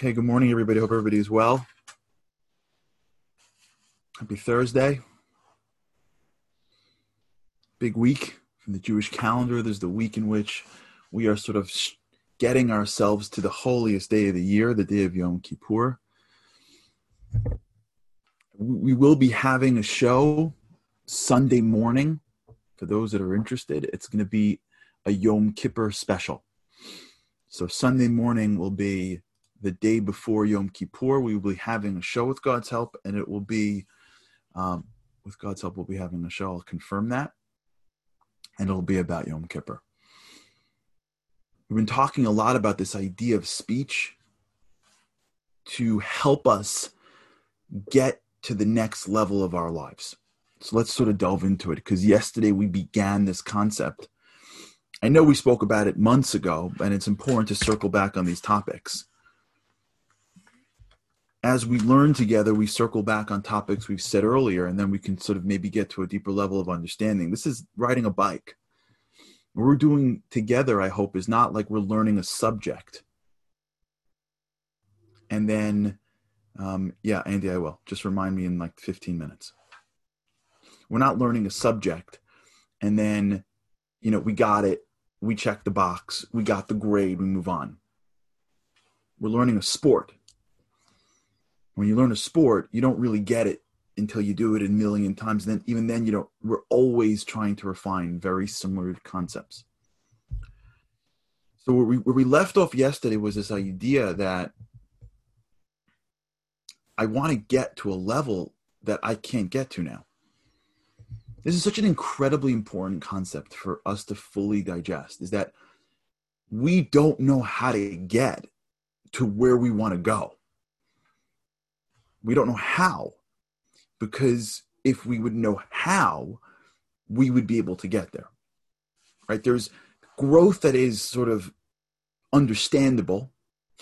Okay, good morning, everybody. Hope everybody is well. Happy Thursday. Big week from the Jewish calendar. There's the week in which we are sort of getting ourselves to the holiest day of the year, the day of Yom Kippur. We will be having a show Sunday morning for those that are interested. It's going to be a Yom Kippur special. So Sunday morning will be the day before Yom Kippur. We will be having a show with God's help, and it will be, um, with God's help, we'll be having a show. I'll confirm that. And it'll be about Yom Kippur. We've been talking a lot about this idea of speech to help us get to the next level of our lives. So let's sort of delve into it because yesterday we began this concept. I know we spoke about it months ago, and it's important to circle back on these topics. As we learn together, we circle back on topics we've said earlier, and then we can sort of maybe get to a deeper level of understanding. This is riding a bike what we're doing together, I hope, is not like we're learning a subject. And then, um, yeah, Andy, I will. Just remind me in like 15 minutes. We're not learning a subject. And then, you know, we got it. We check the box. We got the grade. We move on. We're learning a sport. When you learn a sport, you don't really get it until you do it a million times. Then even then, you know, we're always trying to refine very similar concepts. So where we, where we left off yesterday was this idea that I want to get to a level that I can't get to now. This is such an incredibly important concept for us to fully digest is that we don't know how to get to where we want to go. We don't know how because if we would know how, we would be able to get there. Right? There's growth that is sort of understandable.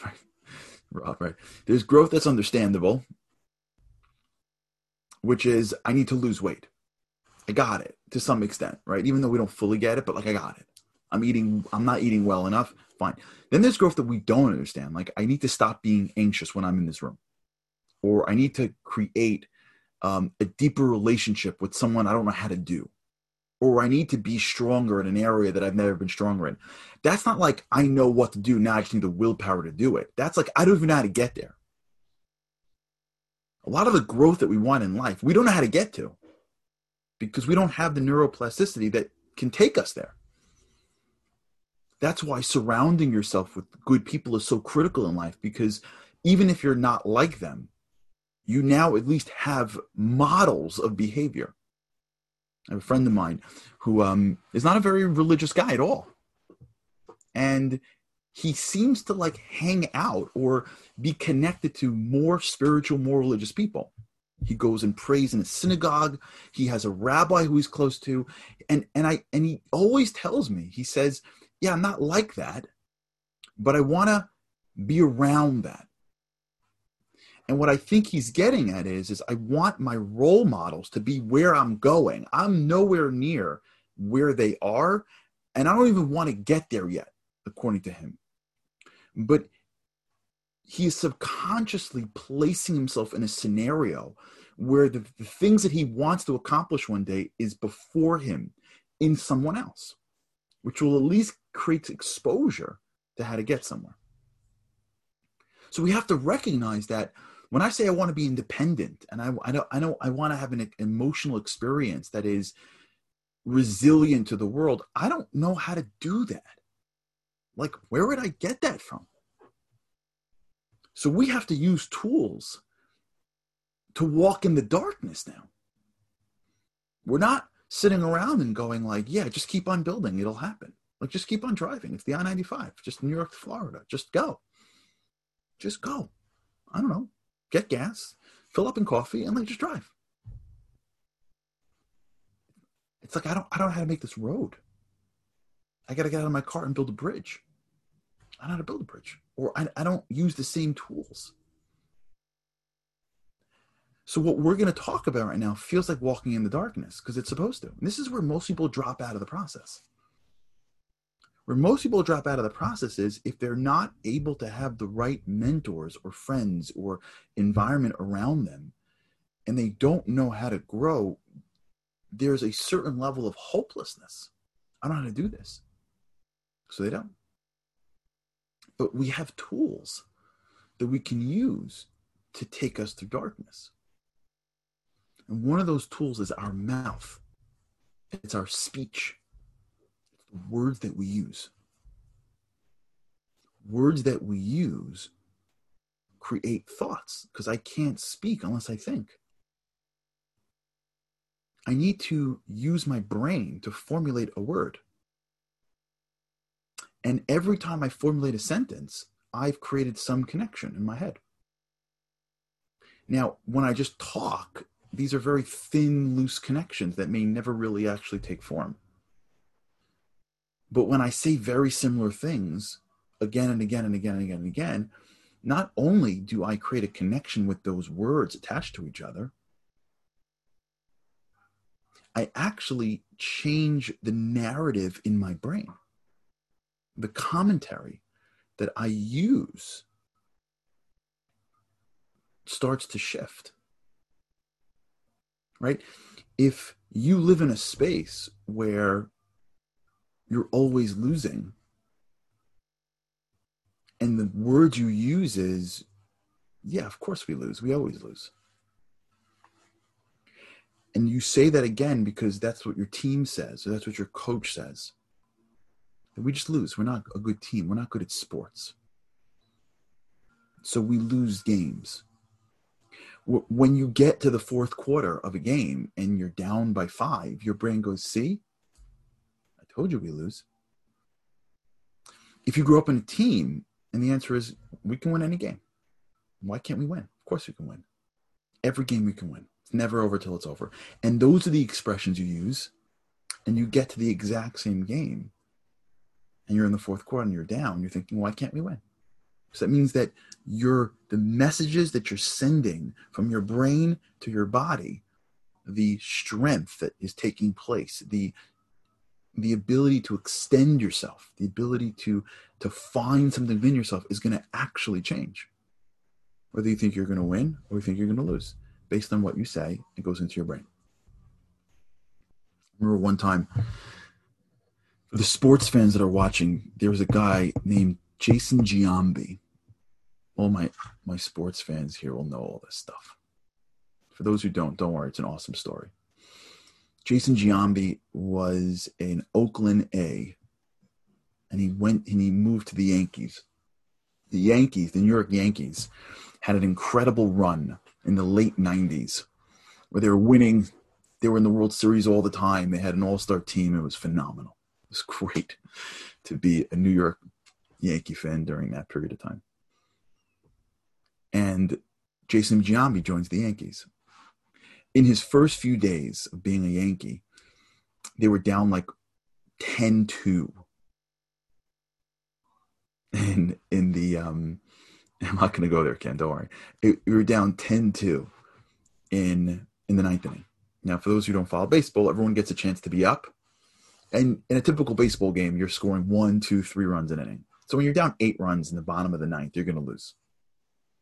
Right? right. There's growth that's understandable, which is I need to lose weight. I got it to some extent, right? Even though we don't fully get it, but like I got it. I'm eating, I'm not eating well enough. Fine. Then there's growth that we don't understand. Like I need to stop being anxious when I'm in this room, or I need to create um, a deeper relationship with someone I don't know how to do, or I need to be stronger in an area that I've never been stronger in. That's not like I know what to do now. I just need the willpower to do it. That's like I don't even know how to get there. A lot of the growth that we want in life, we don't know how to get to because we don't have the neuroplasticity that can take us there. That's why surrounding yourself with good people is so critical in life because even if you're not like them, you now at least have models of behavior. I have a friend of mine who um, is not a very religious guy at all. And he seems to like hang out or be connected to more spiritual, more religious people. He goes and prays in a synagogue. He has a rabbi who he's close to. And and I and he always tells me, he says, Yeah, I'm not like that, but I wanna be around that. And what I think he's getting at is, is I want my role models to be where I'm going. I'm nowhere near where they are, and I don't even want to get there yet, according to him. But he is subconsciously placing himself in a scenario where the, the things that he wants to accomplish one day is before him in someone else, which will at least create exposure to how to get somewhere. So we have to recognize that when I say I want to be independent and I, I know I know I want to have an emotional experience that is resilient to the world, I don't know how to do that. Like, where would I get that from? So we have to use tools to walk in the darkness now. We're not sitting around and going like, yeah, just keep on building, it'll happen. Like just keep on driving. It's the I-95, just New York to Florida. Just go. Just go. I don't know get gas, fill up in coffee, and like just drive. It's like I don't I don't know how to make this road. I got to get out of my car and build a bridge. I don't know how to build a bridge, or I, I don't use the same tools. So what we're to talk about right now feels like walking in the darkness because it's supposed to. And this is where most people drop out of the process. Where most people drop out of the process is if they're not able to have the right mentors or friends or environment around them and they don't know how to grow, there's a certain level of hopelessness. I don't know how to do this. So they don't. But we have tools that we can use to take us through darkness. And one of those tools is our mouth, it's our speech, words that we use. Words that we use create thoughts because I can't speak unless I think. I need to use my brain to formulate a word. And every time I formulate a sentence, I've created some connection in my head. Now, when I just talk, these are very thin, loose connections that may never really actually take form. But when I say very similar things again and again and again and again and again, not only do I create a connection with those words attached to each other, I actually change the narrative in my brain. The commentary that I use starts to shift. Right? If you live in a space where you're always losing, and the word you use is, yeah, of course we lose. We always lose. And you say that again because that's what your team says or that's what your coach says. We just lose. We're not a good team. We're not good at sports. So we lose games. When you get to the fourth quarter of a game and you're down by five your brain goes see told you we lose if you grew up in a team and the answer is we can win any game why can't we win of course we can win every game we can win it's never over till it's over. And those are the expressions you use, and you get to the exact same game, and you're in the fourth quarter and you're down. You're thinking, why can't we win? So that means that your the messages that you're sending from your brain to your body, the strength that is taking place, the the ability to extend yourself, the ability to to find something within yourself is going to actually change. Whether you think you're going to win or you think you're going to lose based on what you say, it goes into your brain. I remember one time, for the sports fans that are watching, there was a guy named Jason Giambi. All my my sports fans here will know all this stuff. For those who don't, don't worry, it's an awesome story. Jason Giambi was an Oakland A, and he went and he moved to the Yankees. The Yankees, the New York Yankees, had an incredible run in the late 90s where they were winning. They were in the World Series all the time. They had an all star team. It was phenomenal. It was great to be a New York Yankee fan during that period of time. And Jason Giambi joins the Yankees. In his first few days of being a Yankee, they were down like 10 2. And in the um, I'm not going to go there, Ken. Don't worry. It, we were down 10-2 in in the ninth inning. Now, for those who don't follow baseball, everyone gets a chance to be up. And in a typical baseball game, you're scoring one, two, three runs an inning. So when you're down eight runs in the bottom of the ninth, you're going to lose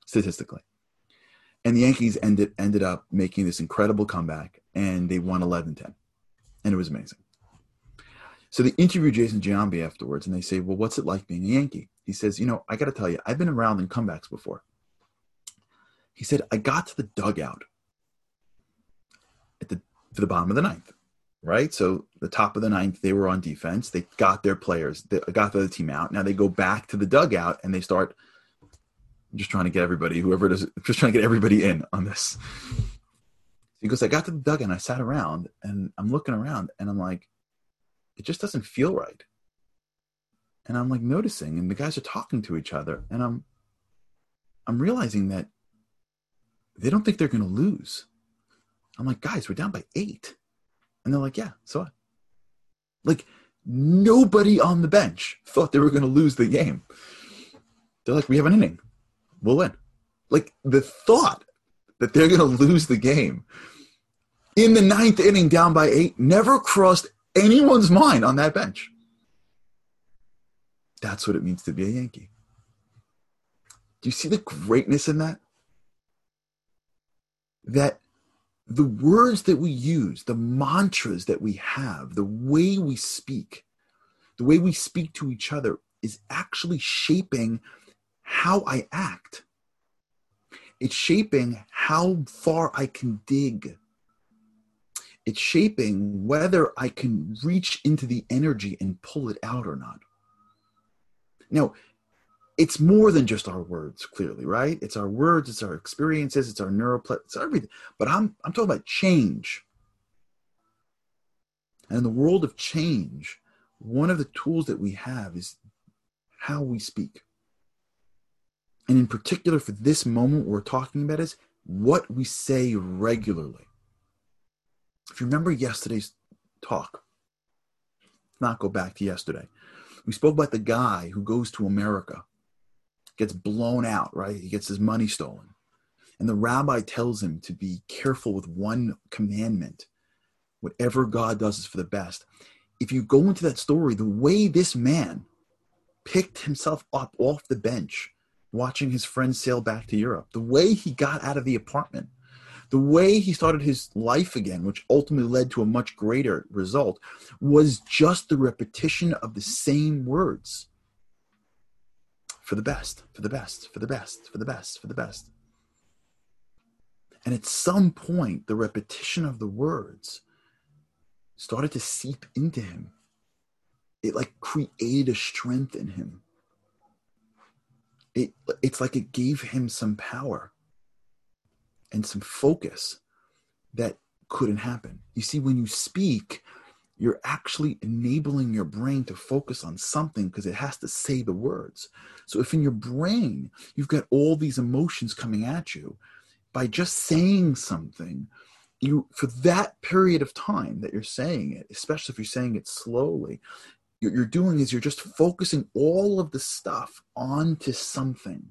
statistically. And the Yankees ended ended up making this incredible comeback, and they won 11-10, and it was amazing. So they interview Jason Giambi afterwards, and they say, "Well, what's it like being a Yankee?" He says, "You know, I got to tell you, I've been around in comebacks before." He said, "I got to the dugout at the to the bottom of the ninth, right? So the top of the ninth, they were on defense. They got their players, they got the team out. Now they go back to the dugout and they start just trying to get everybody, whoever it is, just trying to get everybody in on this." He goes, I got to the dugout and I sat around and I'm looking around and I'm like, it just doesn't feel right. And I'm like noticing, and the guys are talking to each other, and I'm I'm realizing that they don't think they're gonna lose. I'm like, guys, we're down by eight. And they're like, yeah, so what? Like nobody on the bench thought they were gonna lose the game. They're like, we have an inning. We'll win. Like the thought that they're gonna lose the game in the ninth inning down by eight never crossed anyone's mind on that bench. That's what it means to be a Yankee. Do you see the greatness in that? That the words that we use, the mantras that we have, the way we speak, the way we speak to each other is actually shaping how I act. It's shaping how far I can dig. It's shaping whether I can reach into the energy and pull it out or not. Now, it's more than just our words, clearly, right? It's our words, it's our experiences, it's our neural, it's everything. But I'm I'm talking about change. And in the world of change, one of the tools that we have is how we speak. And in particular, for this moment we're talking about is what we say regularly. If you remember yesterday's talk, not go back to yesterday. We spoke about the guy who goes to America, gets blown out, right? He gets his money stolen. And the rabbi tells him to be careful with one commandment. Whatever God does is for the best. If you go into that story, the way this man picked himself up off the bench, watching his friends sail back to Europe, the way he got out of the apartment, the way he started his life again, which ultimately led to a much greater result, was just the repetition of the same words for the best, for the best, for the best, for the best, for the best. And at some point, the repetition of the words started to seep into him. It like created a strength in him. It, it's like it gave him some power and some focus that couldn't happen. You see, when you speak, you're actually enabling your brain to focus on something because it has to say the words. So if in your brain you've got all these emotions coming at you, by just saying something, you for that period of time that you're saying it, especially if you're saying it slowly, you're doing is you're just focusing all of the stuff onto something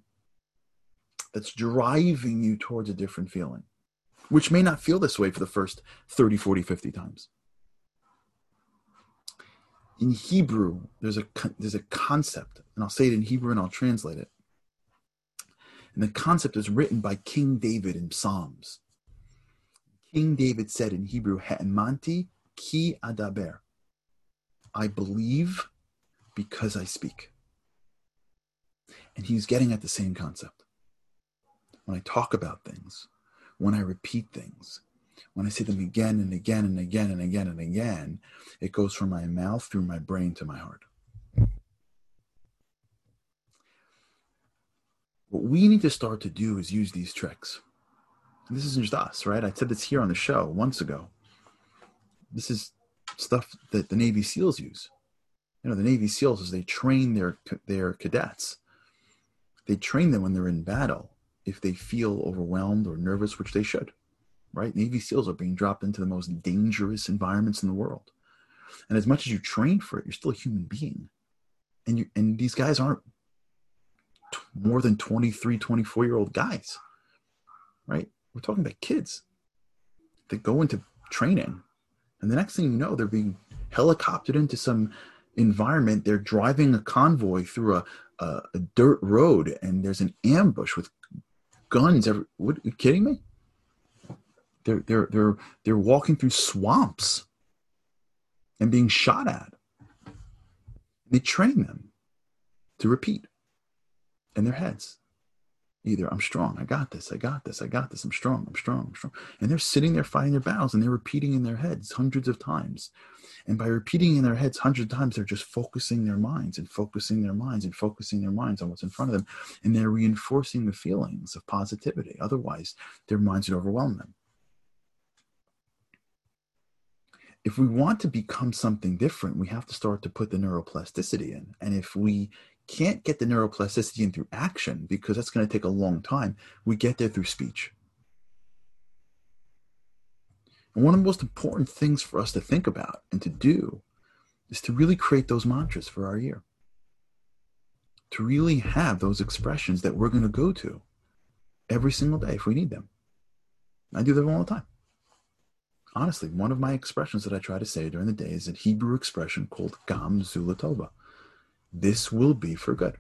that's driving you towards a different feeling, which may not feel this way for the first 30, 40, 50 times. In Hebrew, there's a, there's a concept, and I'll say it in Hebrew and I'll translate it. And the concept is written by King David in Psalms. King David said in Hebrew, Ha'emanti ki adaber. I believe because I speak. And he's getting at the same concept when I talk about things, when I repeat things, when I say them again and again and again and again and again, it goes from my mouth through my brain to my heart. What we need to start to do is use these tricks. And this isn't just us, right? I said this here on the show once ago. This is stuff that the Navy SEALs use. You know, the Navy SEALs, as they train their their cadets, they train them when they're in battle if they feel overwhelmed or nervous, which they should, right? Navy SEALs are being dropped into the most dangerous environments in the world. And as much as you train for it, you're still a human being. And you and these guys aren't t- more than 23, 24 year old guys, right? We're talking about kids that go into training. And the next thing you know, they're being helicoptered into some environment. They're driving a convoy through a, a, a dirt road and there's an ambush with guns every what are you kidding me? They're they're they're they're walking through swamps and being shot at. They train them to repeat in their heads. Either I'm strong, I got this, I got this, I got this, I'm strong, I'm strong, I'm strong. And they're sitting there fighting their battles and they're repeating in their heads hundreds of times. And by repeating in their heads hundreds of times, they're just focusing their minds and focusing their minds and focusing their minds on what's in front of them. And they're reinforcing the feelings of positivity. Otherwise, their minds would overwhelm them. If we want to become something different, we have to start to put the neuroplasticity in. And if we can't get the neuroplasticity in through action, because that's going to take a long time, we get there through speech. And one of the most important things for us to think about and to do is to really create those mantras for our year. To really have those expressions that we're going to go to every single day if we need them. I do them all the time. Honestly, one of my expressions that I try to say during the day is a Hebrew expression called Gam Zu L'Tova. This will be for good.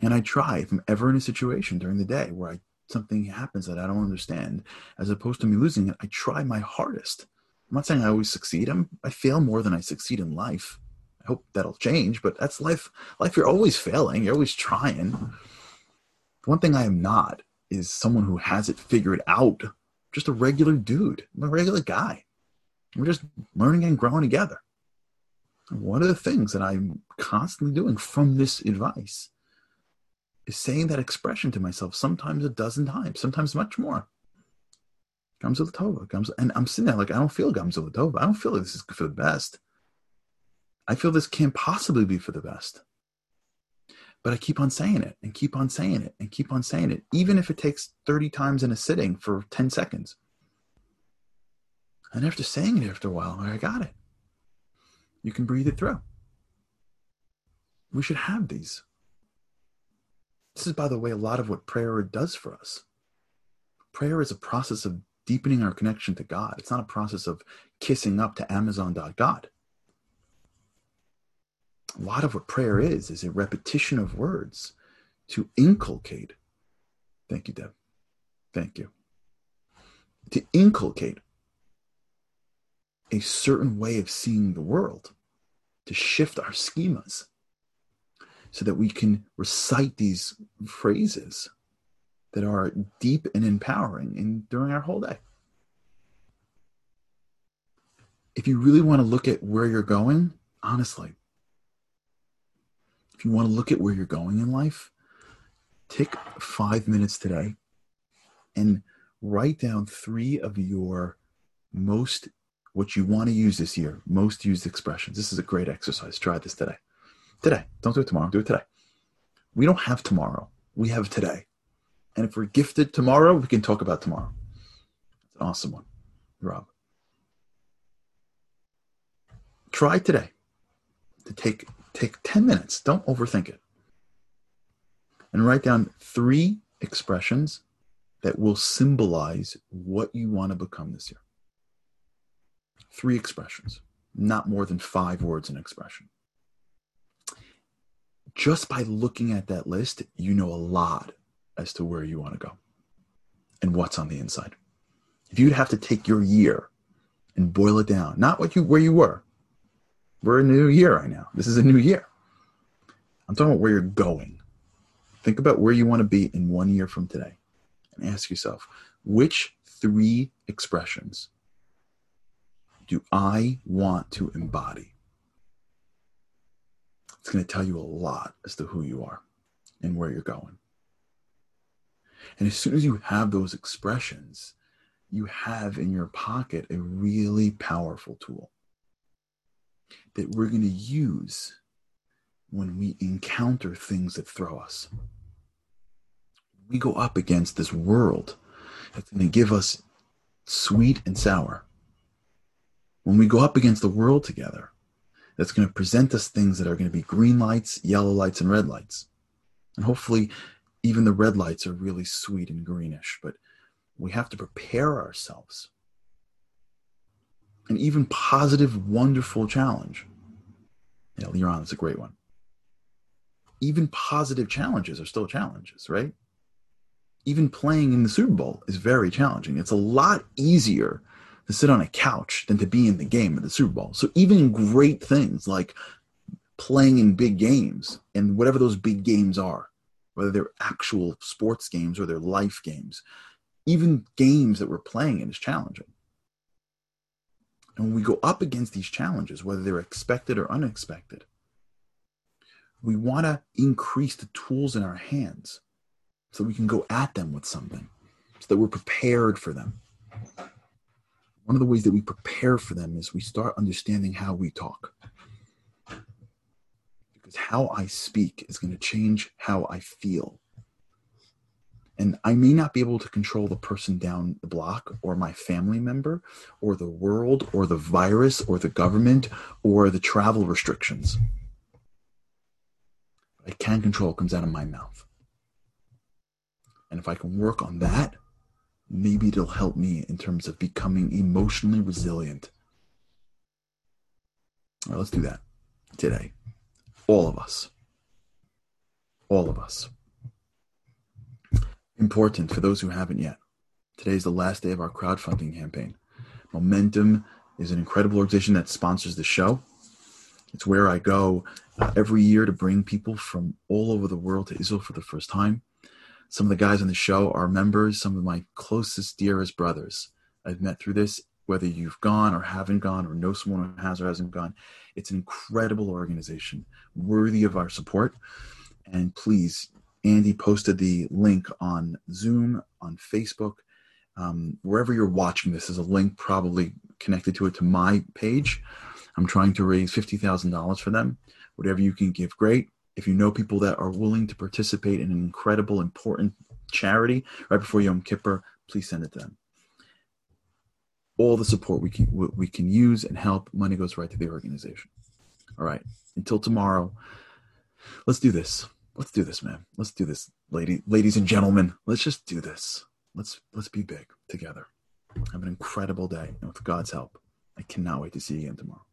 And I try if I'm ever in a situation during the day where I, something happens that I don't understand, as opposed to me losing it, I try my hardest. I'm not saying I always succeed. I'm, I fail more than I succeed in life. I hope that'll change, but that's life. Life, you're always failing. You're always trying. The One thing I am not is someone who has it figured out. Just a regular dude. I'm a regular guy. We're just learning and growing together. One of the things that I'm constantly doing from this advice is saying that expression to myself sometimes a dozen times, sometimes much more. Gam Zu L'Tova, Gamza, and I'm sitting there like I don't feel Gam Zu L'Tova. I don't feel like this is for the best. I feel this can't possibly be for the best. But I keep on saying it and keep on saying it and keep on saying it, even if it takes 30 times in a sitting for 10 seconds. And after saying it after a while, I got it. You can breathe it through. We should have these. This is, by the way, a lot of what prayer does for us. Prayer is a process of deepening our connection to God. It's not a process of kissing up to Amazon.God. A lot of what prayer is, is a repetition of words to inculcate. Thank you, Deb. Thank you. To inculcate a certain way of seeing the world, to shift our schemas so that we can recite these phrases that are deep and empowering in during our whole day. If you really want to look at where you're going, honestly, if you want to look at where you're going in life, take five minutes today and write down three of your most what you want to use this year, most used expressions. This is a great exercise. Try this today. Today. Don't do it tomorrow. Do it today. We don't have tomorrow. We have today. And if we're gifted tomorrow, we can talk about tomorrow. It's an awesome one, Rob. Try today to take take 10 minutes. Don't overthink it. And write down three expressions that will symbolize what you want to become this year three expressions, not more than five words an expression. Just by looking at that list, you know a lot as to where you want to go and what's on the inside. If you'd have to take your year and boil it down, not what you where you were. We're a new year right now. This is a new year. I'm talking about where you're going. Think about where you want to be in one year from today and ask yourself, which three expressions do I want to embody? It's going to tell you a lot as to who you are and where you're going. And as soon as you have those expressions, you have in your pocket a really powerful tool that we're going to use when we encounter things that throw us. We go up against this world that's going to give us sweet and sour when we go up against the world together, that's going to present us things that are going to be green lights, yellow lights, and red lights. And hopefully, even the red lights are really sweet and greenish, but we have to prepare ourselves. An even positive, wonderful challenge. Yeah, Leon is a great one. Even positive challenges are still challenges, right? Even playing in the Super Bowl is very challenging. It's a lot easier to sit on a couch than to be in the game of the Super Bowl. So even great things like playing in big games and whatever those big games are, whether they're actual sports games or they're life games, even games that we're playing in is challenging. And when we go up against these challenges, whether they're expected or unexpected, we want to increase the tools in our hands so we can go at them with something, so that we're prepared for them one of the ways that we prepare for them is we start understanding how we talk. Because how I speak is going to change how I feel. And I may not be able to control the person down the block or my family member or the world or the virus or the government or the travel restrictions. I can control what comes out of my mouth. And if I can work on that, maybe it'll help me in terms of becoming emotionally resilient. All right, let's do that today. all of us. All of us. Important for those who haven't yet. Today is the last day of our crowdfunding campaign. Momentum is an incredible organization that sponsors the show. It's where I go uh, every year to bring people from all over the world to Israel for the first time. Some of the guys on the show are members, some of my closest, dearest brothers I've met through this, whether you've gone or haven't gone or know someone who has or hasn't gone. It's an incredible organization, worthy of our support. And please, Andy posted the link on Zoom, on Facebook, um, wherever you're watching this is a link probably connected to it to my page. I'm trying to raise $50,000 for them. Whatever you can give, great. If you know people that are willing to participate in an incredible, important charity right before Yom Kippur, please send it to them. All the support we can we can use and help, money goes right to the organization. All right. Until tomorrow, let's do this. Let's do this, man. Let's do this, lady, ladies and gentlemen. Let's just do this. Let's let's be big together. Have an incredible day, and with God's help, I cannot wait to see you again tomorrow.